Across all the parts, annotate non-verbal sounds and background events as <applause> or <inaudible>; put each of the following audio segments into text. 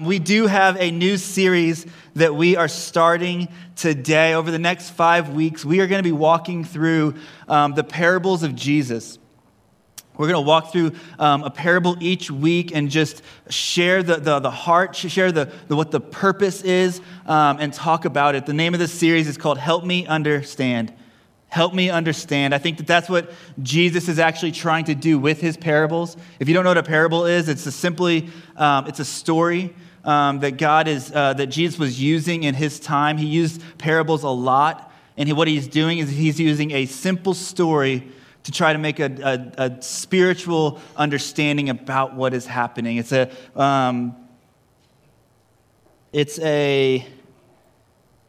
We do have a new series that we are starting today. Over the next five weeks, we are going to be walking through um, the parables of Jesus. We're going to walk through um, a parable each week and just share the, the, the heart, share the, the, what the purpose is, um, and talk about it. The name of this series is called Help Me Understand. Help me understand. I think that that's what Jesus is actually trying to do with his parables. If you don't know what a parable is, it's a simply um, it's a story um, that God is uh, that Jesus was using in his time. He used parables a lot, and he, what he's doing is he's using a simple story to try to make a, a, a spiritual understanding about what is happening. It's a um, it's a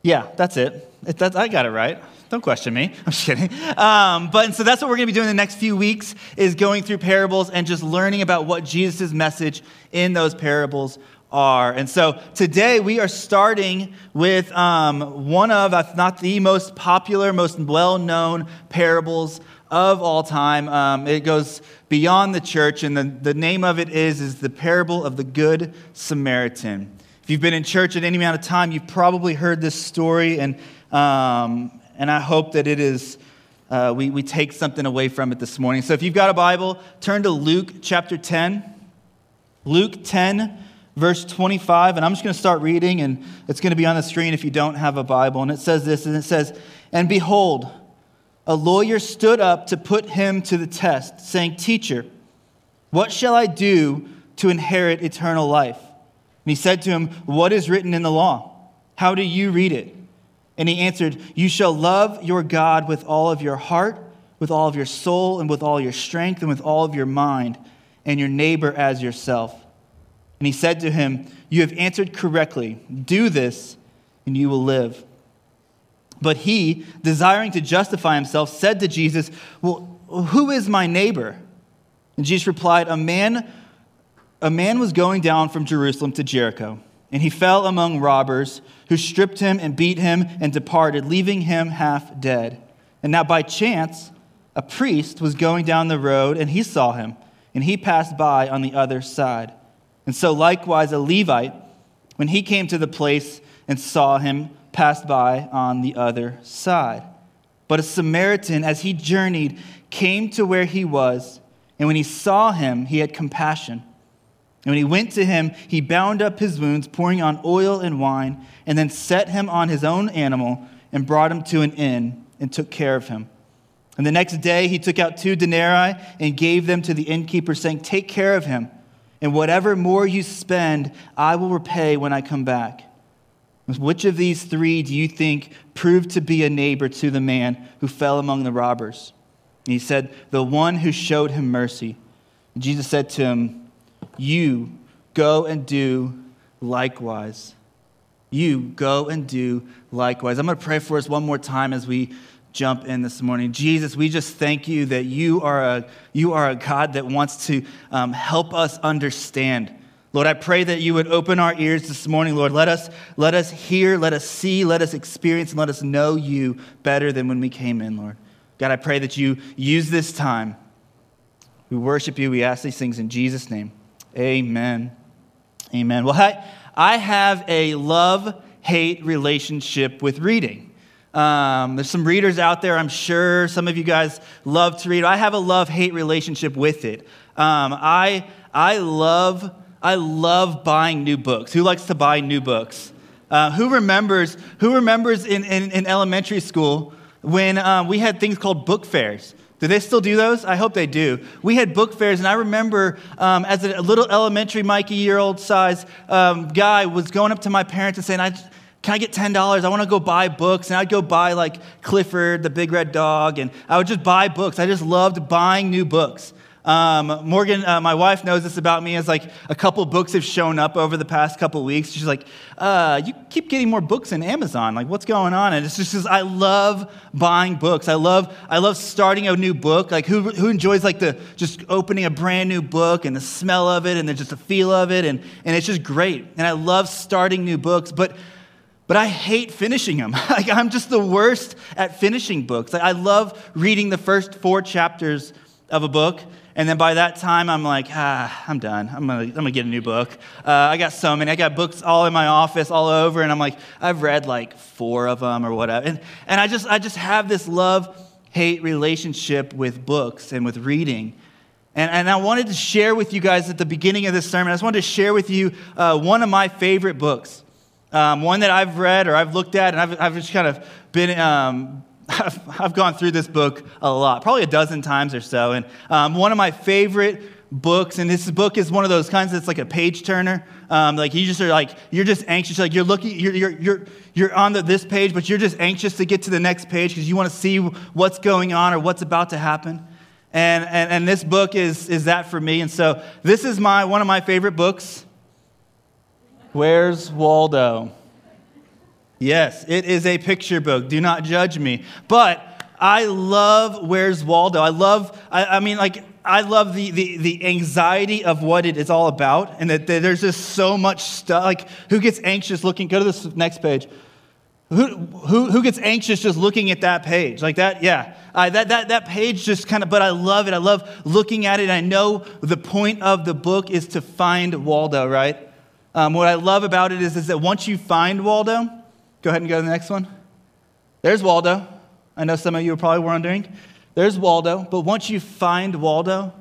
yeah, that's it. it that's, I got it right. Don't question me. <laughs> I'm just kidding. Um, but so that's what we're going to be doing the next few weeks is going through parables and just learning about what Jesus' message in those parables are. And so today we are starting with um, one of, if not the most popular, most well known parables of all time. Um, it goes beyond the church, and the, the name of it is, is the parable of the Good Samaritan. If you've been in church at any amount of time, you've probably heard this story, and um, and I hope that it is, uh, we, we take something away from it this morning. So if you've got a Bible, turn to Luke chapter 10. Luke 10, verse 25. And I'm just going to start reading, and it's going to be on the screen if you don't have a Bible. And it says this, and it says, And behold, a lawyer stood up to put him to the test, saying, Teacher, what shall I do to inherit eternal life? And he said to him, What is written in the law? How do you read it? And he answered, You shall love your God with all of your heart, with all of your soul, and with all your strength, and with all of your mind, and your neighbor as yourself. And he said to him, You have answered correctly. Do this, and you will live. But he, desiring to justify himself, said to Jesus, Well, who is my neighbor? And Jesus replied, A man, a man was going down from Jerusalem to Jericho and he fell among robbers who stripped him and beat him and departed, leaving him half dead. And now by chance, a priest was going down the road and he saw him, and he passed by on the other side. And so likewise, a Levite, when he came to the place and saw him, passed by on the other side. But a Samaritan, as he journeyed, came to where he was, and when he saw him, he had compassion and when he went to him, he bound up his wounds, pouring on oil and wine, and then set him on his own animal and brought him to an inn and took care of him. And the next day he took out two denarii and gave them to the innkeeper, saying, Take care of him, and whatever more you spend, I will repay when I come back. Which of these three do you think proved to be a neighbor to the man who fell among the robbers? And he said, The one who showed him mercy. And Jesus said to him, you go and do likewise. You go and do likewise. I'm going to pray for us one more time as we jump in this morning. Jesus, we just thank you that you are a, you are a God that wants to um, help us understand. Lord, I pray that you would open our ears this morning, Lord. Let us, let us hear, let us see, let us experience, and let us know you better than when we came in, Lord. God, I pray that you use this time. We worship you. We ask these things in Jesus' name. Amen. Amen. Well, I, I have a love hate relationship with reading. Um, there's some readers out there, I'm sure some of you guys love to read. I have a love hate relationship with it. Um, I, I, love, I love buying new books. Who likes to buy new books? Uh, who remembers, who remembers in, in, in elementary school when um, we had things called book fairs? Do they still do those? I hope they do. We had book fairs, and I remember um, as a little elementary Mikey year old size um, guy was going up to my parents and saying, I, Can I get $10? I want to go buy books. And I'd go buy like Clifford, the big red dog, and I would just buy books. I just loved buying new books. Um, Morgan, uh, my wife, knows this about me. As like a couple books have shown up over the past couple weeks. She's like, uh, "You keep getting more books in Amazon. Like, what's going on?" And it's just I love buying books. I love I love starting a new book. Like, who who enjoys like the just opening a brand new book and the smell of it and then just the feel of it and and it's just great. And I love starting new books, but but I hate finishing them. <laughs> like I'm just the worst at finishing books. Like, I love reading the first four chapters of a book And then by that time, I'm like, ah, I'm done. I'm gonna, I'm gonna get a new book. Uh, I got so many. I got books all in my office, all over, and I'm like, I've read like four of them or whatever. And, and I just, I just have this love hate relationship with books and with reading. And, and I wanted to share with you guys at the beginning of this sermon, I just wanted to share with you uh, one of my favorite books. Um, one that I've read or I've looked at, and I've, I've just kind of been, um, <laughs> I've, I've, gone through this book a lot, probably a dozen times or so. And um, one of my favorite books, and this book is one of those kinds that's like a page turner. Um, like you just are like, you're just anxious. Like you're looking, you're, you're, you're, you're on the, this page, but you're just anxious to get to the next page because you want to see what's going on or what's about to happen. And, and, and this book is, is that for me. And so this is my, one of my favorite books. Where's Waldo? Yes, it is a picture book. Do not judge me. But I love Where's Waldo. I love, I, I mean, like, I love the, the, the anxiety of what it is all about, and that, there's just so much stuff. Like, who gets anxious looking? Go to this next page. Who, who, who gets anxious just looking at that page? Like that, yeah. Uh, that, that, that page just kind of, but I love it. I love looking at it. I know the point of the book is to find Waldo, right? Um, what I love about it is, is that once you find Waldo, go ahead and go to the next one. There's Waldo. I know some of you are probably wondering. There's Waldo. But once you find Waldo,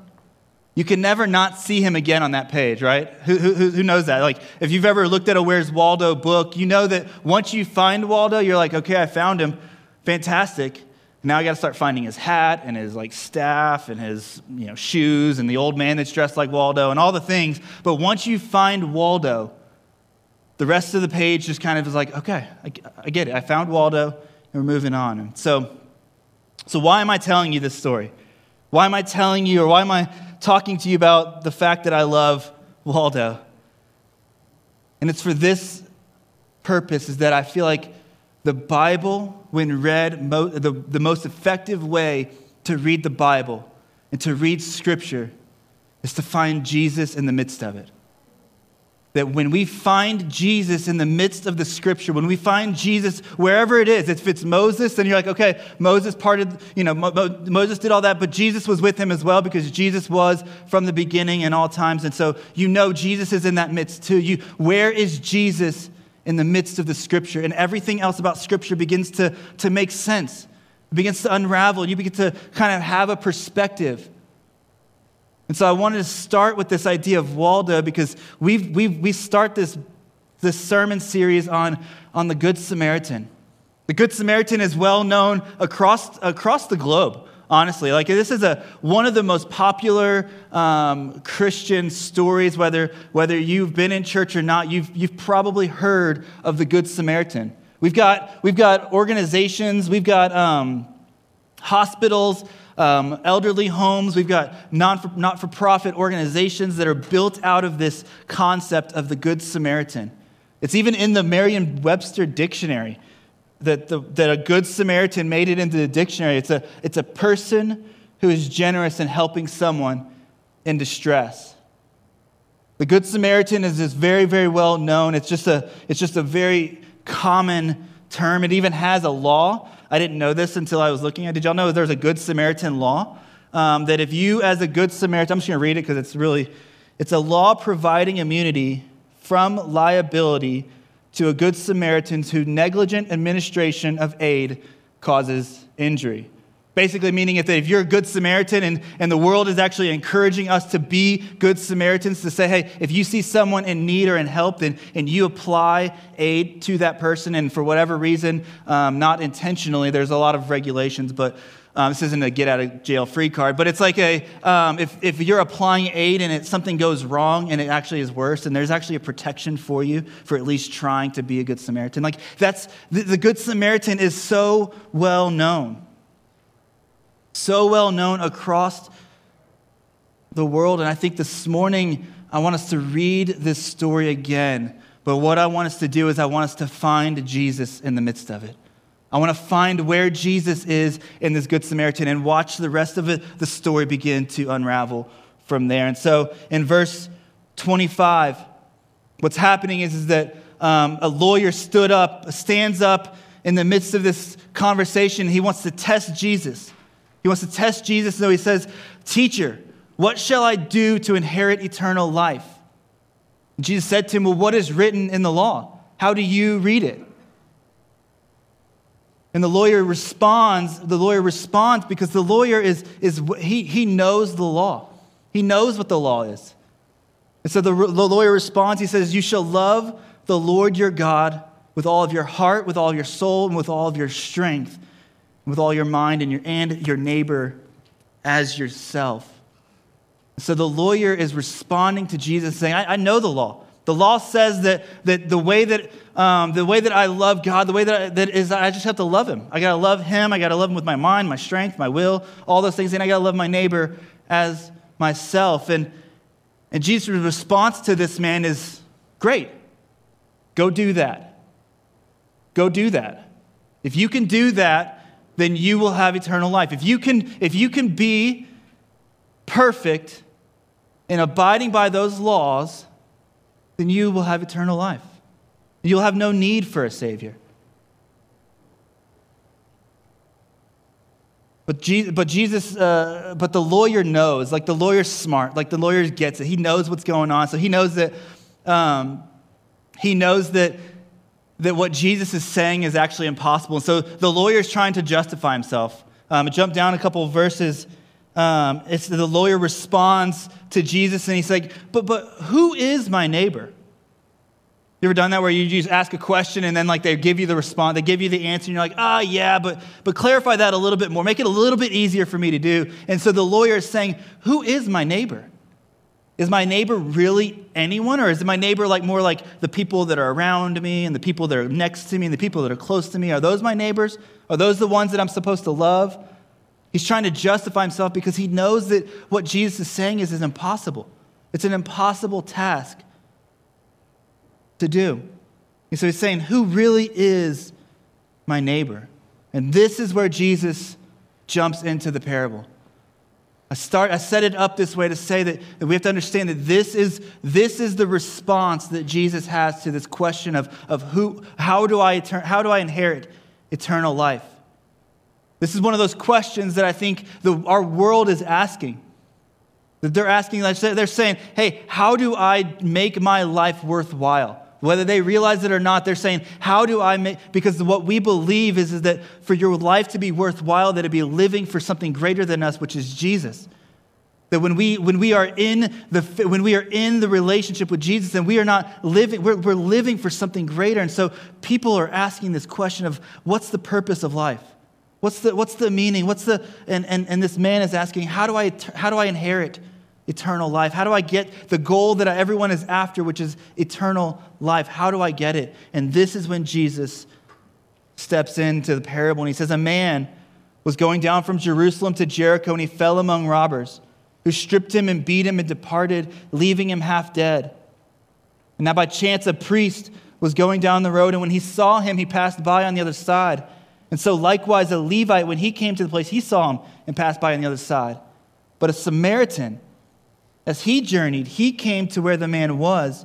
you can never not see him again on that page, right? Who, who, who, knows that? Like, if you've ever looked at a Where's Waldo book, you know that once you find Waldo, you're like, okay, I found him. Fantastic. Now I got to start finding his hat and his like staff and his you know shoes and the old man that's dressed like Waldo and all the things. But once you find Waldo, the rest of the page just kind of is like, okay, I, I get it. I found Waldo and we're moving on. And so, so why am I telling you this story? Why am I telling you, or why am I talking to you about the fact that I love Waldo. And it's for this purpose is that I feel like the Bible, when read, mo- the, the most effective way to read the Bible and to read Scripture is to find Jesus in the midst of it that when we find Jesus in the midst of the scripture, when we find Jesus wherever it is, if it's Moses, then you're like, okay, Moses parted, you know, Mo- Mo- Moses did all that, but Jesus was with him as well because Jesus was from the beginning and all times. And so you know Jesus is in that midst too. You, where is Jesus in the midst of the scripture? And everything else about scripture begins to, to make sense, it begins to unravel. and You begin to kind of have a perspective. And so I wanted to start with this idea of Waldo because we we we start this, this sermon series on, on the Good Samaritan. The Good Samaritan is well known across, across the globe, honestly. Like, this is a, one of the most popular um, Christian stories, whether, whether you've been in church or not, you've, you've probably heard of the Good Samaritan. We've got, we've got organizations, we've got um, hospitals um, elderly homes, we've got not for profit organizations that are built out of this concept of the Good Samaritan. It's even in the Merriam Webster dictionary that, the, that a Good Samaritan made it into the dictionary. It's a, it's a person who is generous in helping someone in distress. The Good Samaritan is just very, very well known. It's just a, it's just a very common term. It even has a law I didn't know this until I was looking at. it. Did y'all know there's a Good Samaritan law? Um, that if you, as a Good Samaritan, I'm just going to read it because it's really, it's a law providing immunity from liability to a Good Samaritan whose negligent administration of aid causes injury. Basically, meaning if, if you're a good Samaritan and, and the world is actually encouraging us to be good Samaritans, to say, hey, if you see someone in need or in help, then, and you apply aid to that person, and for whatever reason, um, not intentionally, there's a lot of regulations, but um, this isn't a get out of jail free card, but it's like a um, if, if you're applying aid and it, something goes wrong and it actually is worse, and there's actually a protection for you for at least trying to be a good Samaritan. Like that's the, the Good Samaritan is so well known so well known across the world. And I think this morning, I want us to read this story again. But what I want us to do is, I want us to find Jesus in the midst of it. I want to find where Jesus is in this Good Samaritan and watch the rest of it, the story begin to unravel from there. And so in verse 25, what's happening is, is that um, a lawyer stood up, stands up in the midst of this conversation. He wants to test Jesus. He wants to test Jesus, so he says, Teacher, What shall I do to inherit eternal life? And Jesus said to him, Well, what is written in the law? How do you read it? And the lawyer responds, the lawyer responds because the lawyer is, is he, he knows the law. He knows what the law is. And so the, the lawyer responds, he says, You shall love the Lord your God with all of your heart, with all your soul, and with all of your strength, with all your mind, and your, and your neighbor as yourself. So the lawyer is responding to Jesus, saying, I, I know the law. The law says that, that the, way that, um, the way that I love God, the way that, I, that is, I just have to love Him. I got to love Him. I got to love Him with my mind, my strength, my will, all those things. And I got to love my neighbor as myself. And, and Jesus' response to this man is great. Go do that. Go do that. If you can do that, then you will have eternal life. If you can, if you can be perfect in abiding by those laws, then you will have eternal life. You'll have no need for a Savior. But Jesus, but, Jesus uh, but the lawyer knows, like the lawyer's smart, like the lawyer gets it. He knows what's going on. So he knows that, um, he knows that, that what Jesus is saying is actually impossible. And so the lawyer's trying to justify himself. Um, jump down a couple verses. Um, it's the lawyer responds to Jesus and he's like, but, but who is my neighbor? You ever done that where you just ask a question and then like they give you the response, they give you the answer and you're like, ah, oh, yeah, but, but clarify that a little bit more. Make it a little bit easier for me to do. And so the lawyer is saying, who is my neighbor? Is my neighbor really anyone? Or is my neighbor like more like the people that are around me and the people that are next to me and the people that are close to me? Are those my neighbors? Are those the ones that I'm supposed to love? He's trying to justify himself because he knows that what Jesus is saying is, is impossible. It's an impossible task to do. And so he's saying, Who really is my neighbor? And this is where Jesus jumps into the parable. I, start, I set it up this way to say that, that we have to understand that this is, this is the response that Jesus has to this question of, of who, how, do I, how do I inherit eternal life? This is one of those questions that I think the, our world is asking. That they're asking, they're saying, hey, how do I make my life worthwhile? Whether they realize it or not, they're saying, how do I make, because what we believe is, is that for your life to be worthwhile, that it be living for something greater than us, which is Jesus. That when we, when we are in the, when we are in the relationship with Jesus and we are not living, we're, we're living for something greater. And so people are asking this question of what's the purpose of life? What's the, what's the meaning? What's the, and, and, and this man is asking, how do I, how do I inherit eternal life? How do I get the goal that everyone is after, which is eternal life? How do I get it? And this is when Jesus steps into the parable and he says, A man was going down from Jerusalem to Jericho and he fell among robbers who stripped him and beat him and departed, leaving him half dead. And now by chance a priest was going down the road, and when he saw him, he passed by on the other side. And so likewise a Levite, when he came to the place, he saw him and passed by on the other side. But a Samaritan, as he journeyed, he came to where the man was,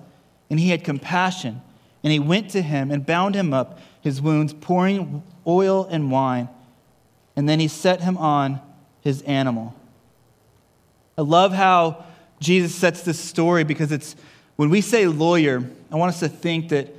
and he had compassion. And he went to him and bound him up his wounds, pouring oil and wine. And then he set him on his animal. I love how Jesus sets this story because it's when we say lawyer, I want us to think that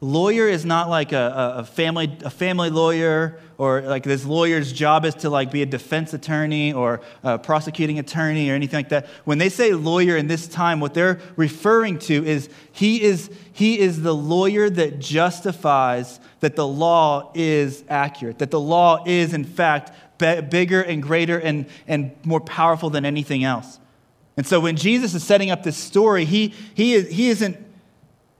lawyer is not like a, a, family, a family lawyer or like this lawyer's job is to like be a defense attorney or a prosecuting attorney or anything like that. When they say lawyer in this time what they're referring to is he is he is the lawyer that justifies that the law is accurate that the law is in fact be- bigger and greater and, and more powerful than anything else. And so when jesus is setting up this story he, he, is, he isn't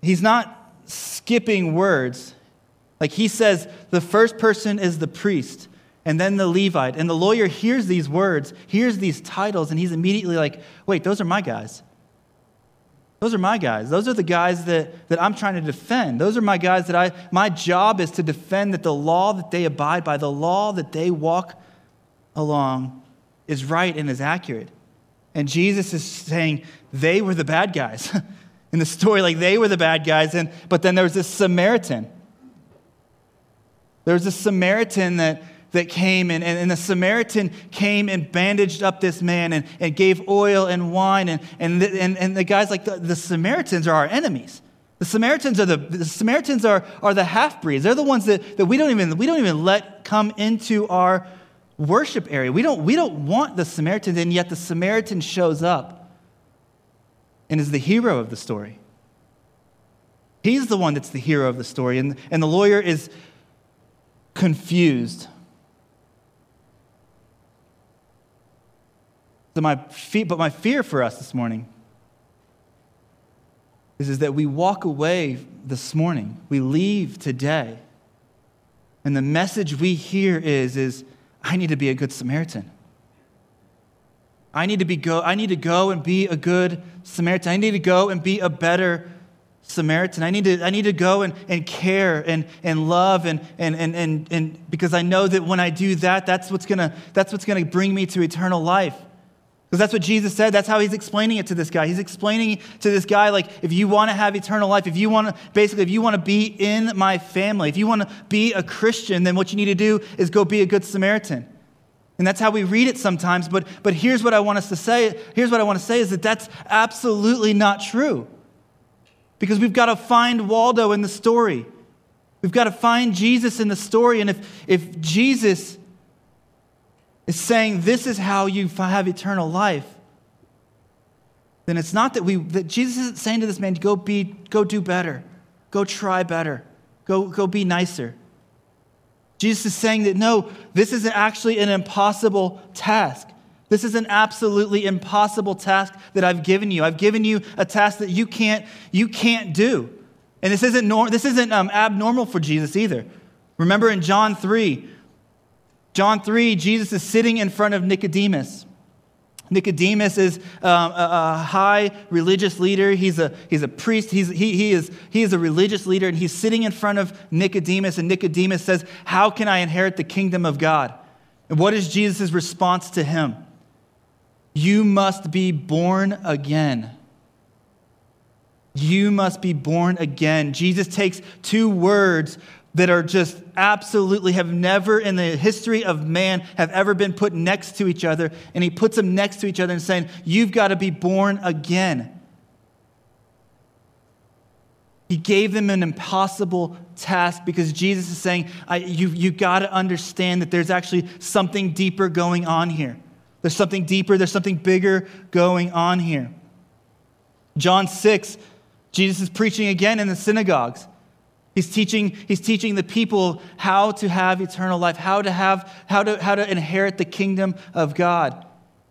he's not skipping words. Like he says, the first person is the priest and then the Levite. And the lawyer hears these words, hears these titles, and he's immediately like, wait, those are my guys. Those are my guys. Those are the guys that, that I'm trying to defend. Those are my guys that I, my job is to defend that the law that they abide by, the law that they walk along is right and is accurate. And Jesus is saying they were the bad guys. <laughs> in the story like they were the bad guys and but then there was this samaritan there was this samaritan that that came, and, and, and the Samaritan came and bandaged up this man and, and gave oil and wine. And, and, the, and, and the guy's like, the, the Samaritans are our enemies. The Samaritans are the, the Samaritans are, are the half-breeds. They're the ones that, that we don't even we don't even let come into our worship area. We don't, we don't want the Samaritans, and yet the Samaritan shows up and is the hero of the story. He's the one that's the hero of the story, and, and the lawyer is confused. So my feet, but my fear for us this morning is, is that we walk away this morning, we leave today, and the message we hear is, is I need to be a good Samaritan. I need to be go, I need to go and be a good Samaritan. I need to go and be a better Samaritan. I need to, I need to go and, and care and, and love and, and, and, and, and because I know that when I do that, that's what's gonna, that's what's gonna bring me to eternal life. Because that's what Jesus said. That's how he's explaining it to this guy. He's explaining to this guy, like, if you want to have eternal life, if you want to, basically, if you want to be in my family, if you want to be a Christian, then what you need to do is go be a good Samaritan. And that's how we read it sometimes. But, but here's what I want us to say. Here's what I want to say is that that's absolutely not true. Because we've got to find Waldo in the story. We've got to find Jesus in the story. And if, if Jesus is saying this is how you have eternal life, then it's not that we that Jesus isn't saying to this man, go be, go do better, go try better, go, go be nicer. Jesus is saying that no, this is actually an impossible task. This is an absolutely impossible task that I've given you. I've given you a task that you can't, you can't do. And this isn't, nor- this isn't um, abnormal for Jesus either. Remember in John 3, John 3, Jesus is sitting in front of Nicodemus. Nicodemus is um, a, a, high religious leader. He's a, he's a priest. He's, he, he, is, he is a religious leader, and he's sitting in front of Nicodemus, and Nicodemus says, How can I inherit the kingdom of God? And what is Jesus' response to him? You must be born again. You must be born again. Jesus takes two words that are just absolutely have never in the history of man have ever been put next to each other and he puts them next to each other and saying you've got to be born again he gave them an impossible task because jesus is saying you, you've got to understand that there's actually something deeper going on here there's something deeper, there's something bigger going on here. John 6, Jesus is preaching again in the synagogues. He's teaching, he's teaching the people how to have eternal life, how to have, how to, how to inherit the kingdom of God.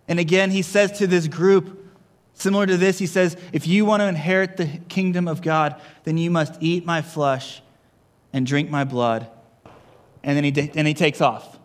And again, he says to this group, similar to this, he says, if you want to inherit the kingdom of God, then you must eat my flesh and drink my blood. And then he, and he takes off.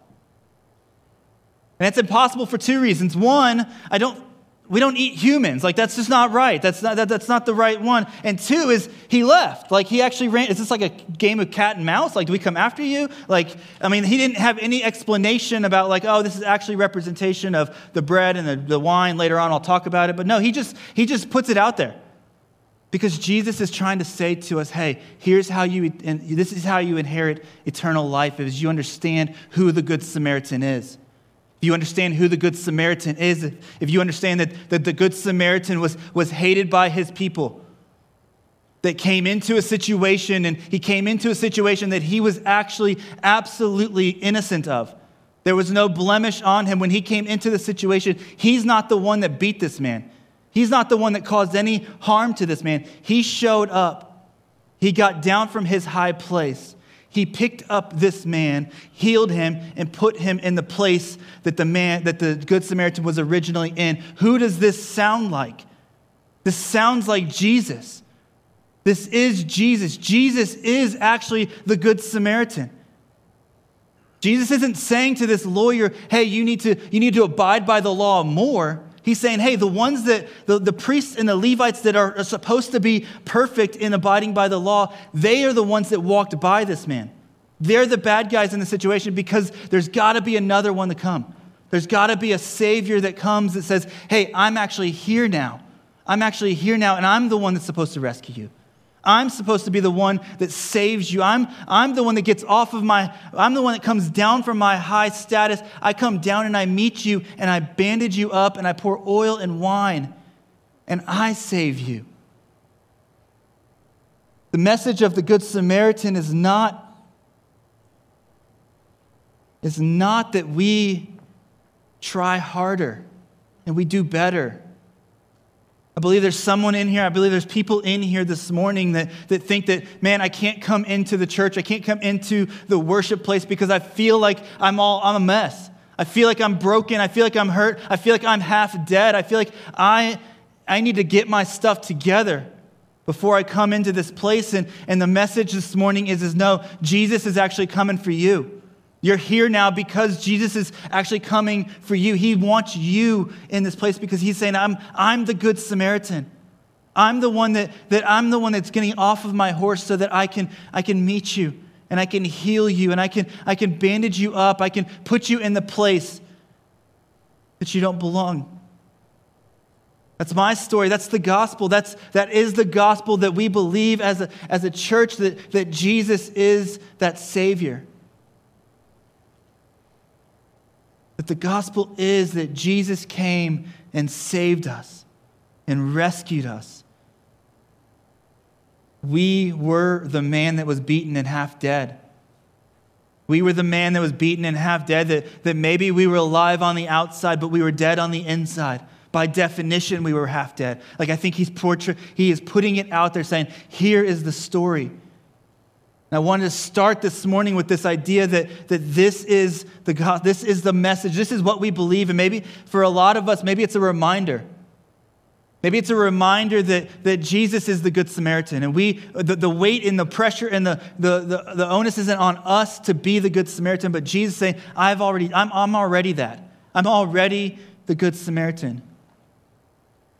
And it's impossible for two reasons. One, I don't, we don't eat humans. Like, that's just not right. That's not, that, that's not the right one. And two is he left. Like, he actually ran. Is this like a game of cat and mouse? Like, do we come after you? Like, I mean, he didn't have any explanation about, like, oh, this is actually representation of the bread and the, the wine. Later on, I'll talk about it. But no, he just, he just puts it out there. Because Jesus is trying to say to us, hey, here's how you, and this is how you inherit eternal life, is you understand who the Good Samaritan is. If you understand who the Good Samaritan is, if you understand that, that the Good Samaritan was, was hated by his people, that came into a situation and he came into a situation that he was actually absolutely innocent of. There was no blemish on him when he came into the situation. He's not the one that beat this man. He's not the one that caused any harm to this man. He showed up. He got down from his high place he picked up this man, healed him, and put him in the place that the man, that the Good Samaritan was originally in. Who does this sound like? This sounds like Jesus. This is Jesus. Jesus is actually the Good Samaritan. Jesus isn't saying to this lawyer, hey, you need to, you need to abide by the law more. He's saying, hey, the ones that, the, the priests and the Levites that are, are supposed to be perfect in abiding by the law, they are the ones that walked by this man. They're the bad guys in the situation because there's got to be another one to come. There's got to be a Savior that comes that says, hey, I'm actually here now. I'm actually here now, and I'm the one that's supposed to rescue you. I'm supposed to be the one that saves you. I'm, I'm the one that gets off of my, I'm the one that comes down from my high status. I come down and I meet you and I bandage you up and I pour oil and wine and I save you. The message of the Good Samaritan is not, is not that we try harder and we do better. I believe there's someone in here, I believe there's people in here this morning that, that think that, man, I can't come into the church, I can't come into the worship place because I feel like I'm all, I'm a mess. I feel like I'm broken. I feel like I'm hurt. I feel like I'm half dead. I feel like I, I need to get my stuff together before I come into this place. And, and the message this morning is, is no, Jesus is actually coming for you. You're here now because Jesus is actually coming for you. He wants you in this place because he's saying, I'm, I'm the good Samaritan. I'm the one that, that I'm the one that's getting off of my horse so that I can, I can meet you and I can heal you and I can, I can bandage you up. I can put you in the place that you don't belong. That's my story. That's the gospel. That's, that is the gospel that we believe as a, as a church that, that Jesus is that Savior. That the gospel is that Jesus came and saved us and rescued us. We were the man that was beaten and half dead. We were the man that was beaten and half dead, that, that maybe we were alive on the outside, but we were dead on the inside. By definition, we were half dead. Like I think he's portray- he is putting it out there saying, here is the story. And I wanted to start this morning with this idea that, that this, is the God, this is the message, this is what we believe. And maybe for a lot of us, maybe it's a reminder. Maybe it's a reminder that, that Jesus is the Good Samaritan. And we, the, the weight and the pressure and the, the, the, the onus isn't on us to be the Good Samaritan, but Jesus saying, I've already, I'm, I'm already that. I'm already the Good Samaritan.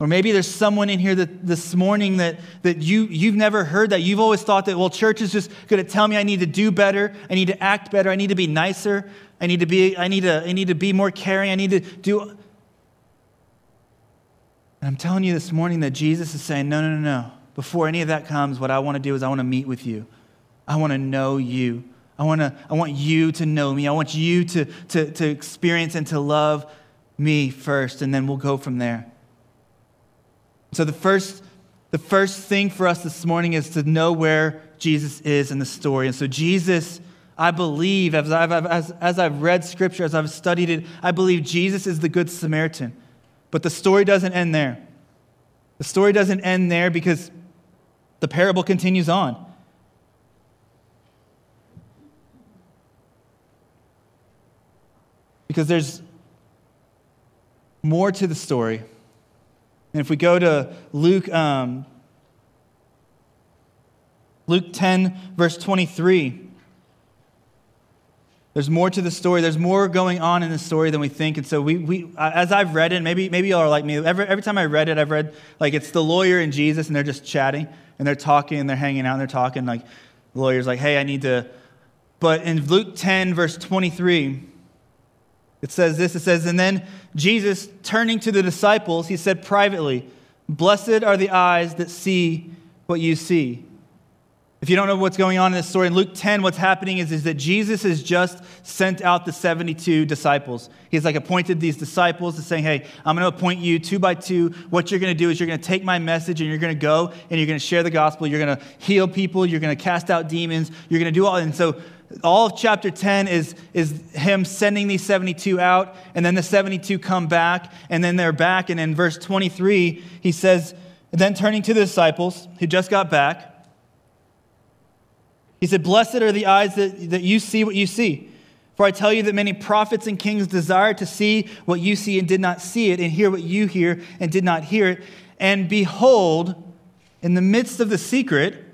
Or maybe there's someone in here that this morning that, that you, you've never heard that. You've always thought that, well, church is just going to tell me I need to do better. I need to act better. I need to be nicer. I need to be, I need to, I need to be more caring. I need to do. And I'm telling you this morning that Jesus is saying, no, no, no, no. Before any of that comes, what I want to do is I want to meet with you. I want to know you. I want, to, I want you to know me. I want you to, to, to experience and to love me first, and then we'll go from there. So the first, the first thing for us this morning is to know where Jesus is in the story. And so Jesus, I believe, as I've, as, as I've read scripture, as I've studied it, I believe Jesus is the good Samaritan. But the story doesn't end there. The story doesn't end there because the parable continues on. Because there's more to the story. And if we go to Luke, um, Luke 10, verse 23, there's more to the story. There's more going on in the story than we think. And so, we, we, as I've read it, maybe, maybe y'all are like me. Every, every time I read it, I've read like it's the lawyer and Jesus, and they're just chatting, and they're talking, and they're hanging out, and they're talking. Like, the lawyer's like, hey, I need to. But in Luke 10, verse 23, it says this it says, And then Jesus, turning to the disciples, he said privately, Blessed are the eyes that see what you see. If you don't know what's going on in this story, in Luke 10, what's happening is, is that Jesus has just sent out the 72 disciples. He's like appointed these disciples to saying, Hey, I'm going to appoint you two by two. What you're going to do is you're going to take my message and you're going to go and you're going to share the gospel. You're going to heal people. You're going to cast out demons. You're going to do all. And so all of chapter 10 is, is him sending these 72 out, and then the 72 come back, and then they're back. And in verse 23, he says, Then turning to the disciples who just got back, he said, Blessed are the eyes that, that you see what you see. For I tell you that many prophets and kings desired to see what you see and did not see it, and hear what you hear and did not hear it. And behold, in the midst of the secret,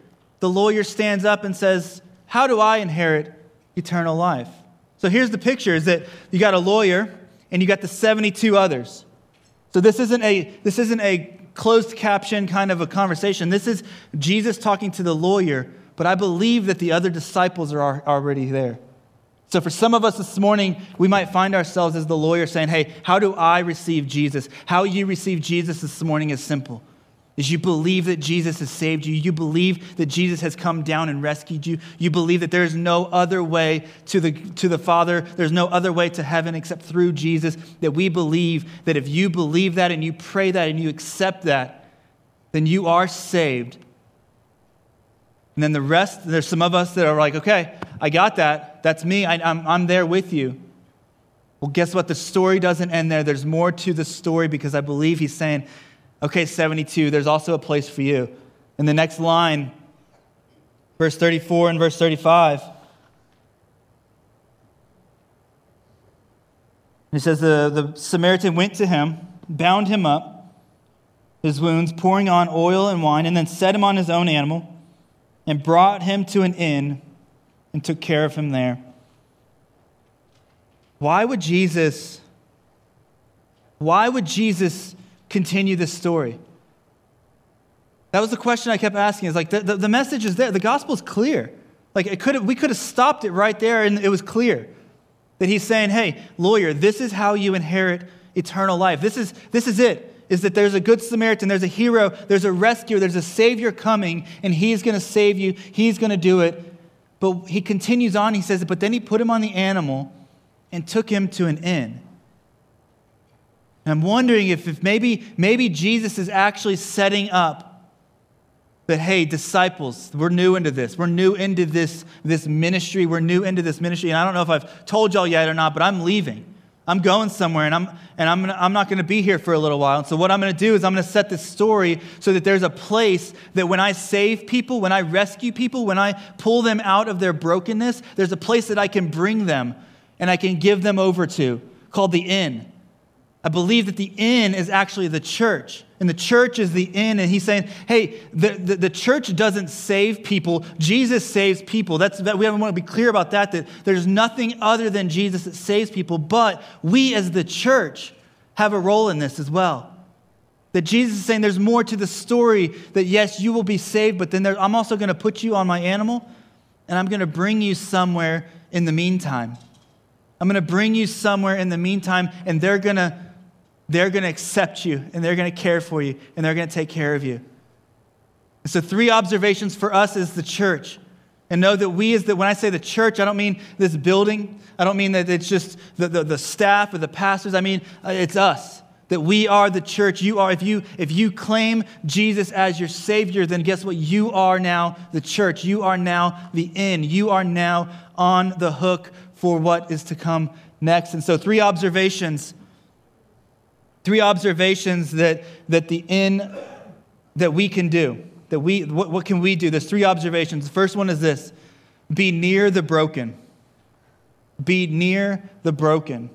the lawyer stands up and says, how do I inherit eternal life? So here's the picture is that you got a lawyer and you got the 72 others. So this isn't a this isn't a closed caption kind of a conversation. This is Jesus talking to the lawyer, but I believe that the other disciples are already there. So for some of us this morning, we might find ourselves as the lawyer saying, "Hey, how do I receive Jesus? How you receive Jesus this morning is simple. Is you believe that Jesus has saved you. You believe that Jesus has come down and rescued you. You believe that there is no other way to the, to the Father. There's no other way to heaven except through Jesus. That we believe that if you believe that and you pray that and you accept that, then you are saved. And then the rest, there's some of us that are like, okay, I got that. That's me. I, I'm, I'm there with you. Well, guess what? The story doesn't end there. There's more to the story because I believe he's saying, Okay, 72, there's also a place for you. In the next line, verse 34 and verse 35, he says, the, the Samaritan went to him, bound him up, his wounds, pouring on oil and wine, and then set him on his own animal, and brought him to an inn and took care of him there. Why would Jesus, why would Jesus continue this story? That was the question I kept asking. Is like the, the, the message is there. The gospel is clear. Like it could we could have stopped it right there and it was clear. That he's saying, hey, lawyer, this is how you inherit eternal life. This is, this is it. Is that there's a good Samaritan, there's a hero, there's a rescuer, there's a savior coming, and he's going to save you. He's going to do it. But he continues on, he says, but then he put him on the animal and took him to an inn. And I'm wondering if, if maybe, maybe Jesus is actually setting up that, hey, disciples, we're new into this. We're new into this, this ministry. We're new into this ministry. And I don't know if I've told y'all yet or not, but I'm leaving. I'm going somewhere and I'm, and I'm, gonna, I'm not going to be here for a little while. And so, what I'm going to do is I'm going to set this story so that there's a place that when I save people, when I rescue people, when I pull them out of their brokenness, there's a place that I can bring them and I can give them over to called the inn. I believe that the inn is actually the church. And the church is the inn. And he's saying, hey, the, the, the, church doesn't save people. Jesus saves people. That's, that, we want to be clear about that, that there's nothing other than Jesus that saves people. But we as the church have a role in this as well. That Jesus is saying there's more to the story that yes, you will be saved, but then there, I'm also going to put you on my animal and I'm going to bring you somewhere in the meantime. I'm going to bring you somewhere in the meantime, and they're going to they're going to accept you and they're going to care for you and they're going to take care of you. And so, three observations for us as the church. And know that we, as the, when I say the church, I don't mean this building. I don't mean that it's just the, the, the staff or the pastors. I mean, uh, it's us. That we are the church. You are, if you, if you claim Jesus as your Savior, then guess what? You are now the church. You are now the inn. You are now on the hook for what is to come next. And so, three observations Three observations that, that the inn that we can do. That we, what, what can we do? There's three observations. The first one is this be near the broken. Be near the broken.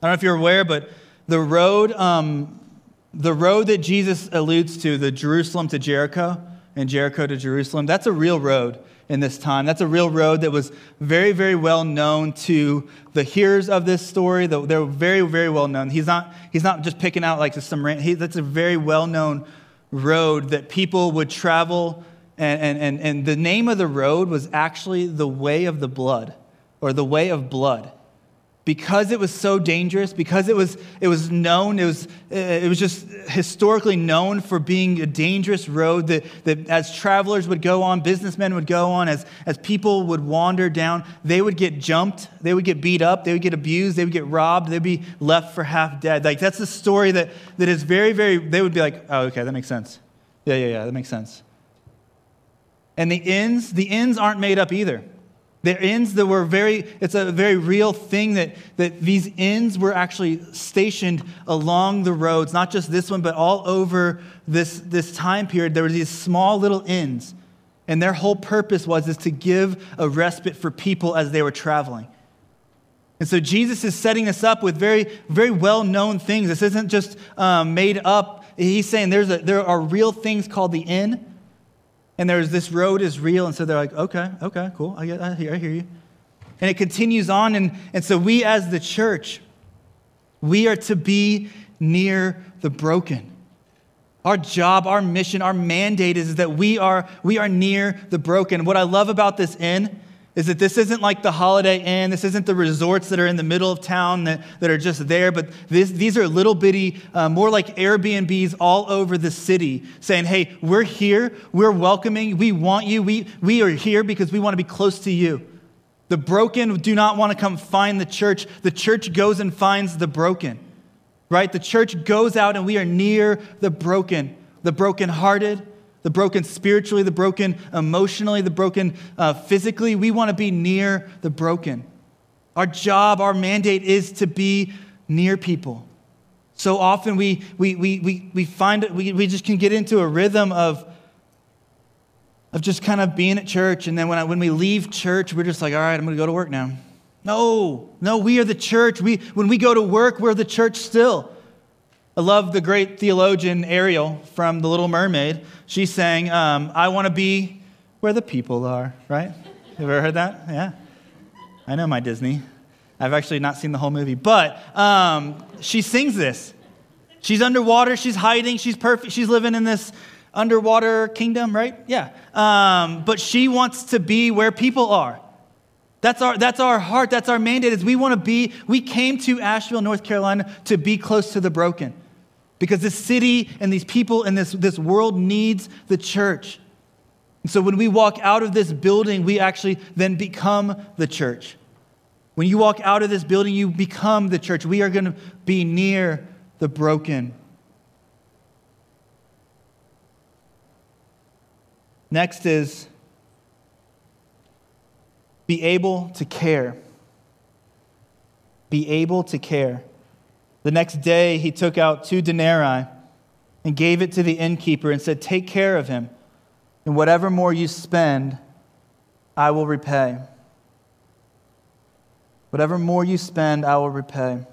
I don't know if you're aware, but the road, um, the road that Jesus alludes to, the Jerusalem to Jericho and Jericho to Jerusalem, that's a real road in this time. That's a real road that was very, very well known to the hearers of this story. They're very, very well known. He's not, he's not just picking out like some, he, that's a very well known road that people would travel. And, and, and, and the name of the road was actually the way of the blood or the way of blood because it was so dangerous, because it was, it was known, it was, it was just historically known for being a dangerous road that, that as travelers would go on, businessmen would go on, as, as people would wander down, they would get jumped, they would get beat up, they would get abused, they would get robbed, they'd be left for half dead. Like that's the story that, that is very, very, they would be like, oh, okay, that makes sense. Yeah, yeah, yeah, that makes sense. And the inns, the inns aren't made up either. The inns that were very, it's a very real thing that, that these inns were actually stationed along the roads, not just this one, but all over this, this time period. There were these small little inns. And their whole purpose was is to give a respite for people as they were traveling. And so Jesus is setting us up with very, very well known things. This isn't just um, made up. He's saying there's a, there are real things called the inn and there's this road is real. And so they're like, okay, okay, cool. I, get, I, hear, I hear you. And it continues on. And, and so we, as the church, we are to be near the broken. Our job, our mission, our mandate is that we are, we are near the broken. What I love about this inn is that this isn't like the Holiday Inn. This isn't the resorts that are in the middle of town that, that are just there, but this, these are little bitty, uh, more like Airbnbs all over the city saying, hey, we're here, we're welcoming, we want you, we, we are here because we want to be close to you. The broken do not want to come find the church. The church goes and finds the broken, right? The church goes out and we are near the broken, the brokenhearted, the broken spiritually, the broken emotionally, the broken uh, physically. We want to be near the broken. Our job, our mandate is to be near people. So often we, we, we, we, we find we, we just can get into a rhythm of, of just kind of being at church. And then when, I, when we leave church, we're just like, all right, I'm going to go to work now. No, no, we are the church. We, when we go to work, we're the church still. I love the great theologian Ariel from The Little Mermaid. She sang, um, I want to be where the people are, right? You ever heard that? Yeah. I know my Disney. I've actually not seen the whole movie, but um, she sings this. She's underwater, she's hiding, she's perfect, she's living in this underwater kingdom, right? Yeah. Um, but she wants to be where people are. That's our, that's our heart, that's our mandate, is we want to be, we came to Asheville, North Carolina to be close to the broken. Because this city and these people and this, this world needs the church. And so when we walk out of this building, we actually then become the church. When you walk out of this building, you become the church. We are going to be near the broken. Next is be able to care. Be able to care. The next day, he took out two denarii and gave it to the innkeeper and said, Take care of him, and whatever more you spend, I will repay. Whatever more you spend, I will repay.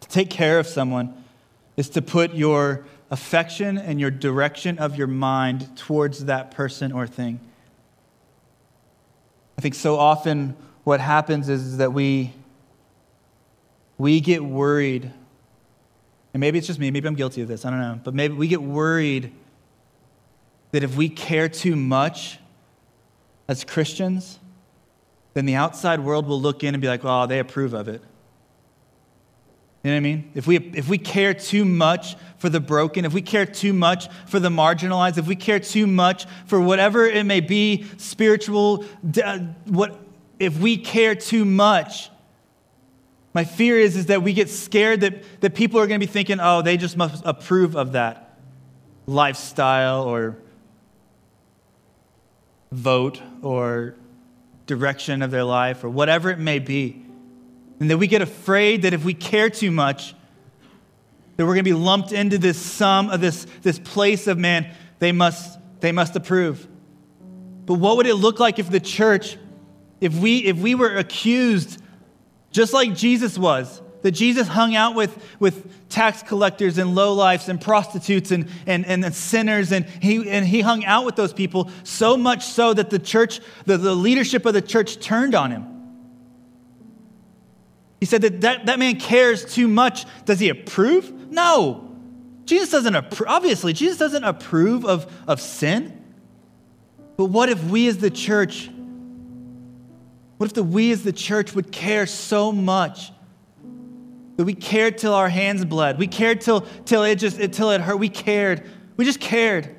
To take care of someone is to put your affection and your direction of your mind towards that person or thing. I think so often what happens is that we we get worried, and maybe it's just me, maybe I'm guilty of this, I don't know, but maybe we get worried that if we care too much as Christians, then the outside world will look in and be like, oh, they approve of it. You know what I mean? If we, if we care too much for the broken, if we care too much for the marginalized, if we care too much for whatever it may be, spiritual, what, if we care too much, my fear is, is that we get scared that, that people are going to be thinking, oh, they just must approve of that lifestyle or vote or direction of their life or whatever it may be. And that we get afraid that if we care too much, that we're going to be lumped into this sum of this, this place of man, they must, they must approve. But what would it look like if the church, if we, if we were accused just like Jesus was. That Jesus hung out with, with tax collectors and lowlifes and prostitutes and, and, and sinners, and he, and he hung out with those people so much so that the church, the, the leadership of the church turned on him. He said that, that that man cares too much. Does he approve? No. Jesus doesn't approve, obviously, Jesus doesn't approve of, of sin. But what if we as the church what if the we as the church would care so much that we cared till our hands bled? We cared till, till it just till it hurt. We cared. We just cared.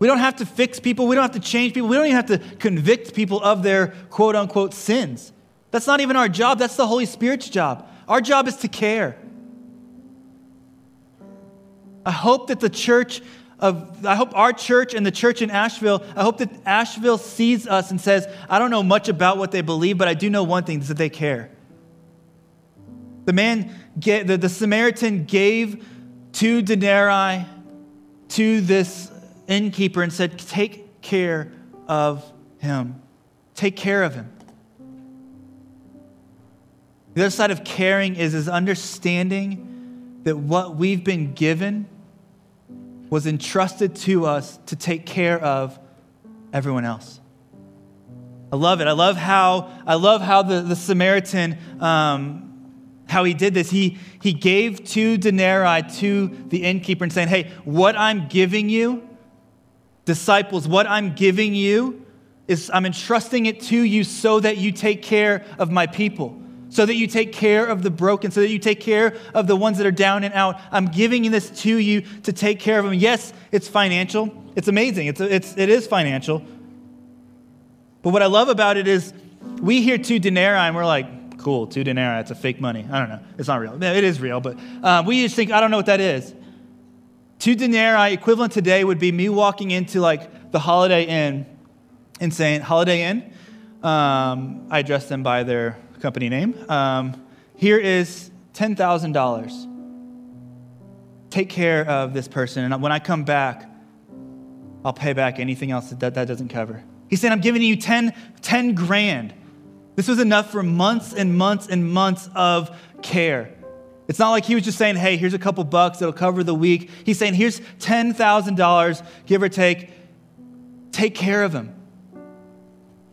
We don't have to fix people. We don't have to change people. We don't even have to convict people of their quote unquote sins. That's not even our job. That's the Holy Spirit's job. Our job is to care. I hope that the church of, I hope our church and the church in Asheville, I hope that Asheville sees us and says, I don't know much about what they believe, but I do know one thing is that they care. The man, the, the Samaritan gave two denarii to this innkeeper and said, Take care of him. Take care of him. The other side of caring is, is understanding that what we've been given was entrusted to us to take care of everyone else. I love it. I love how I love how the, the Samaritan um, how he did this. He he gave two denarii to the innkeeper and saying, "Hey, what I'm giving you, disciples, what I'm giving you is I'm entrusting it to you so that you take care of my people, so that you take care of the broken, so that you take care of the ones that are down and out. I'm giving this to you to take care of them. Yes, it's financial. It's amazing. It's, it's, it is financial. But what I love about it is we hear two denarii and we're like, cool, two denarii, it's a fake money. I don't know. It's not real. It is real, but um, we just think, I don't know what that is. Two denarii equivalent today would be me walking into like the Holiday Inn and saying, Holiday Inn, um, I address them by their company name. Um, here is $10,000. Take care of this person. And when I come back, I'll pay back anything else that that doesn't cover. He said, I'm giving you 10, 10 grand. This was enough for months and months and months of care. It's not like he was just saying, hey, here's a couple bucks that'll cover the week. He's saying, here's $10,000, give or take. Take care of him.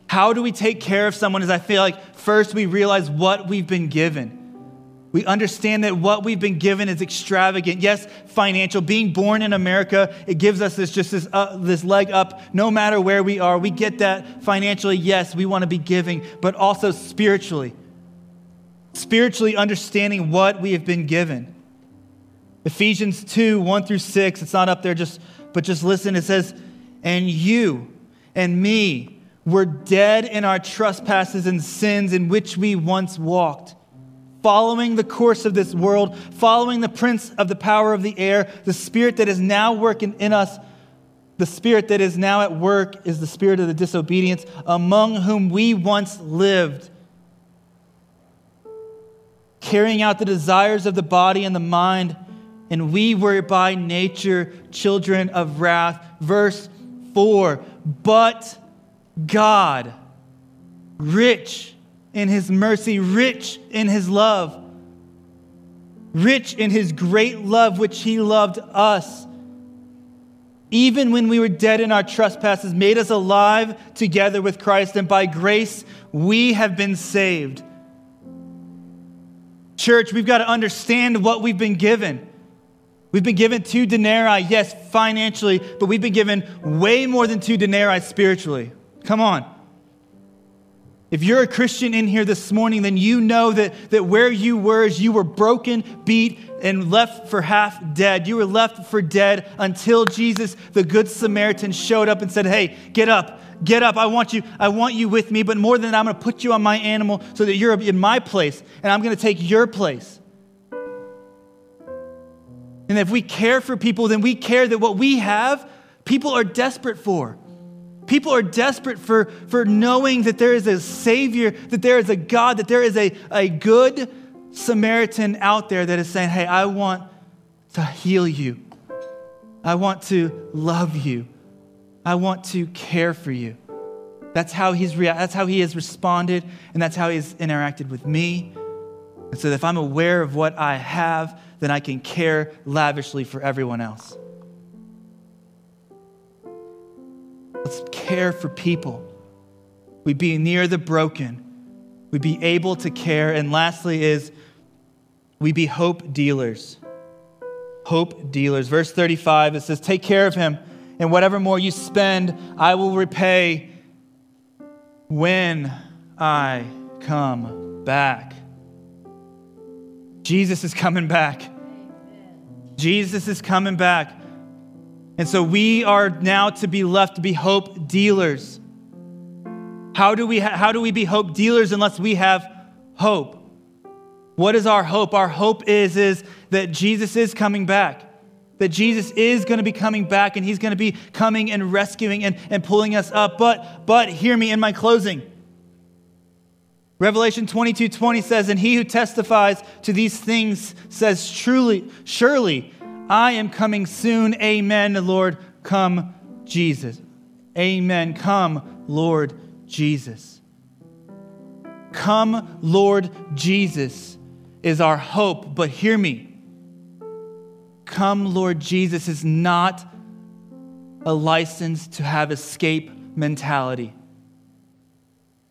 How do we take care of someone? Is I feel like first we realize what we've been given. We understand that what we've been given is extravagant. Yes, financial. Being born in America, it gives us this just this, uh, this leg up no matter where we are. We get that financially. Yes, we want to be giving, but also spiritually. Spiritually understanding what we have been given. Ephesians 2 1 through 6, it's not up there, just, but just listen. It says, And you and me were dead in our trespasses and sins in which we once walked following the course of this world, following the prince of the power of the air, the spirit that is now working in us. The spirit that is now at work is the spirit of the disobedience, among whom we once lived, carrying out the desires of the body and the mind, and we were by nature children of wrath. Verse 4 But God, rich in his mercy, rich in his love, rich in his great love which he loved us. Even when we were dead in our trespasses, made us alive together with Christ, and by grace we have been saved. Church, we've got to understand what we've been given. We've been given two denarii, yes, financially, but we've been given way more than two denarii spiritually. Come on. If you're a Christian in here this morning, then you know that, that where you were is you were broken, beat, and left for half dead. You were left for dead until Jesus, the Good Samaritan, showed up and said, Hey, get up, get up. I want you, I want you with me. But more than that, I'm going to put you on my animal so that you're in my place, and I'm going to take your place. And if we care for people, then we care that what we have, people are desperate for. People are desperate for, for knowing that there is a Savior, that there is a God, that there is a, a good Samaritan out there that is saying, Hey, I want to heal you. I want to love you. I want to care for you. That's how he's rea- that's how he has responded, and that's how he's interacted with me. And so if I'm aware of what I have, then I can care lavishly for everyone else. Let's care for people. We be near the broken. We be able to care. And lastly, is we be hope dealers. Hope dealers. Verse 35, it says, Take care of him, and whatever more you spend, I will repay when I come back. Jesus is coming back. Jesus is coming back. And so we are now to be left to be hope dealers. How do we, ha- how do we be hope dealers unless we have hope? What is our hope? Our hope is, is that Jesus is coming back. That Jesus is going to be coming back and he's going to be coming and rescuing and, and pulling us up. But, but hear me in my closing. Revelation 22 20 says, And he who testifies to these things says, Truly, surely, I am coming soon. Amen. Lord, come, Jesus. Amen. Come, Lord Jesus. Come, Lord Jesus is our hope. But hear me. Come, Lord Jesus is not a license to have escape mentality.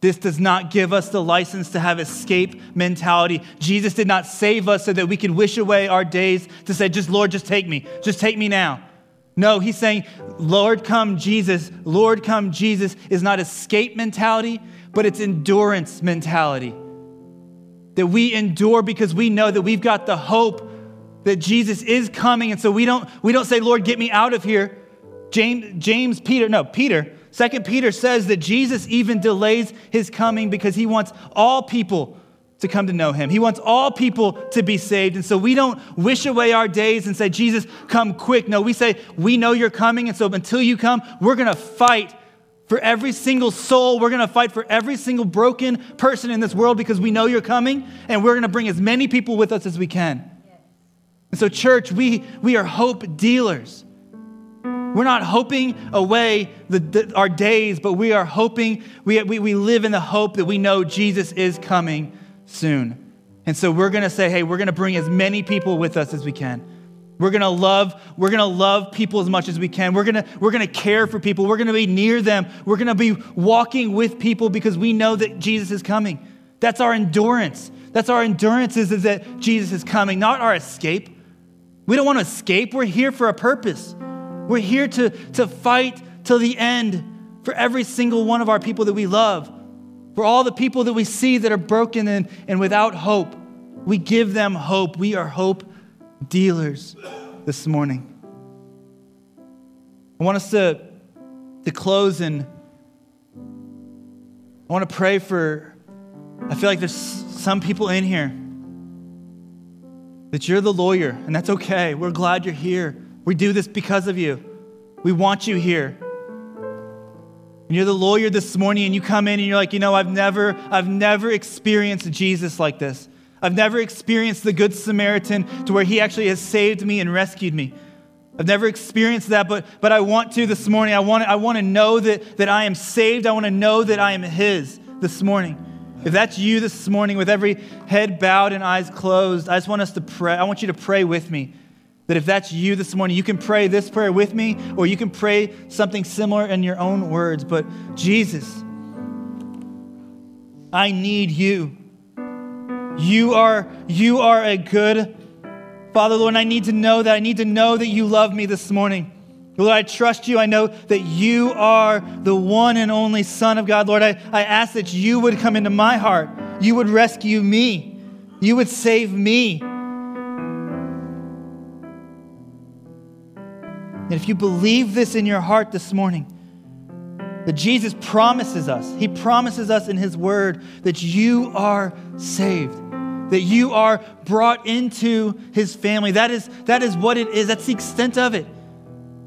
This does not give us the license to have escape mentality. Jesus did not save us so that we could wish away our days to say, just Lord, just take me. Just take me now. No, he's saying, Lord, come Jesus. Lord, come Jesus is not escape mentality, but it's endurance mentality. That we endure because we know that we've got the hope that Jesus is coming. And so we don't, we don't say, Lord, get me out of here. James, James, Peter, no, Peter, Second Peter says that Jesus even delays his coming because he wants all people to come to know him. He wants all people to be saved. And so we don't wish away our days and say, Jesus, come quick. No, we say, we know you're coming. And so until you come, we're going to fight for every single soul. We're going to fight for every single broken person in this world because we know you're coming. And we're going to bring as many people with us as we can. And so, church, we, we are hope dealers. We're not hoping away the, the, our days, but we are hoping, we, we, we live in the hope that we know Jesus is coming soon. And so we're going to say, hey, we're going to bring as many people with us as we can. We're going to love, we're going to love people as much as we can. We're going to, we're going to care for people. We're going to be near them. We're going to be walking with people because we know that Jesus is coming. That's our endurance. That's our endurance is, is that Jesus is coming, not our escape. We don't want to escape. We're here for a purpose. We're here to, to fight till the end for every single one of our people that we love, for all the people that we see that are broken and, and without hope. We give them hope. We are hope dealers this morning. I want us to, to close and I want to pray for, I feel like there's some people in here that you're the lawyer, and that's okay. We're glad you're here. We do this because of you. We want you here. And you're the lawyer this morning and you come in and you're like, you know, I've never, I've never experienced Jesus like this. I've never experienced the Good Samaritan to where he actually has saved me and rescued me. I've never experienced that, but, but I want to this morning. I want, I want to know that, that I am saved. I want to know that I am his this morning. If that's you this morning with every head bowed and eyes closed, I just want us to pray. I want you to pray with me. That if that's you this morning, you can pray this prayer with me, or you can pray something similar in your own words. But Jesus, I need you. You are, you are a good Father, Lord, I need to know that. I need to know that you love me this morning. Lord, I trust you. I know that you are the one and only Son of God. Lord, I, I ask that you would come into my heart. You would rescue me. You would save me. And if you believe this in your heart this morning, that Jesus promises us, He promises us in His Word that you are saved, that you are brought into His family. That is, that is what it is, that's the extent of it.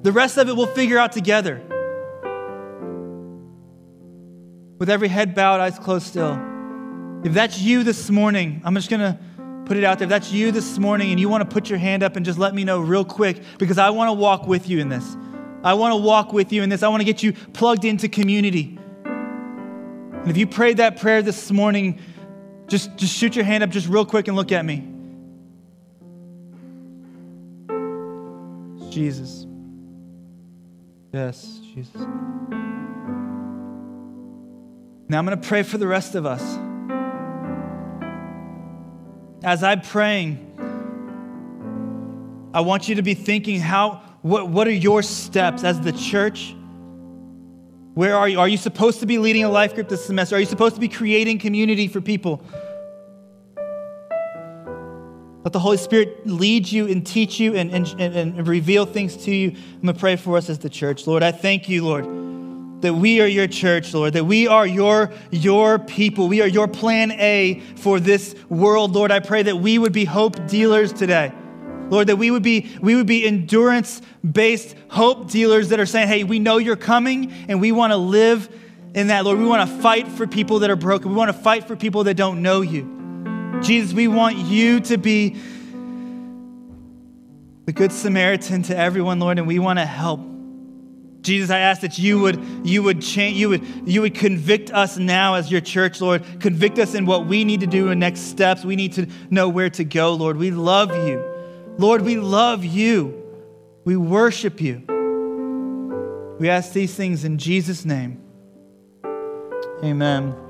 The rest of it we'll figure out together. With every head bowed, eyes closed still. If that's you this morning, I'm just going to put it out there. If that's you this morning and you want to put your hand up and just let me know real quick because I want to walk with you in this. I want to walk with you in this. I want to get you plugged into community. And if you prayed that prayer this morning, just, just shoot your hand up just real quick and look at me. Jesus. Yes, Jesus. Now I'm going to pray for the rest of us as I'm praying, I want you to be thinking how what, what are your steps as the church? Where are you? Are you supposed to be leading a life group this semester? Are you supposed to be creating community for people? Let the Holy Spirit lead you and teach you and, and, and reveal things to you. I'm going to pray for us as the church. Lord, I thank you, Lord that we are your church, Lord, that we are your, your people. We are your plan A for this world, Lord. I pray that we would be hope dealers today. Lord, that we would be, we would be endurance based hope dealers that are saying, hey, we know you're coming and we want to live in that, Lord. We want to fight for people that are broken. We want to fight for people that don't know you. Jesus, we want you to be the Good Samaritan to everyone, Lord, and we want to help. Jesus, I ask that you would, you would change, you would, you would convict us now as your church, Lord. Convict us in what we need to do in next steps. We need to know where to go, Lord. We love you. Lord, we love you. We worship you. We ask these things in Jesus' name. Amen.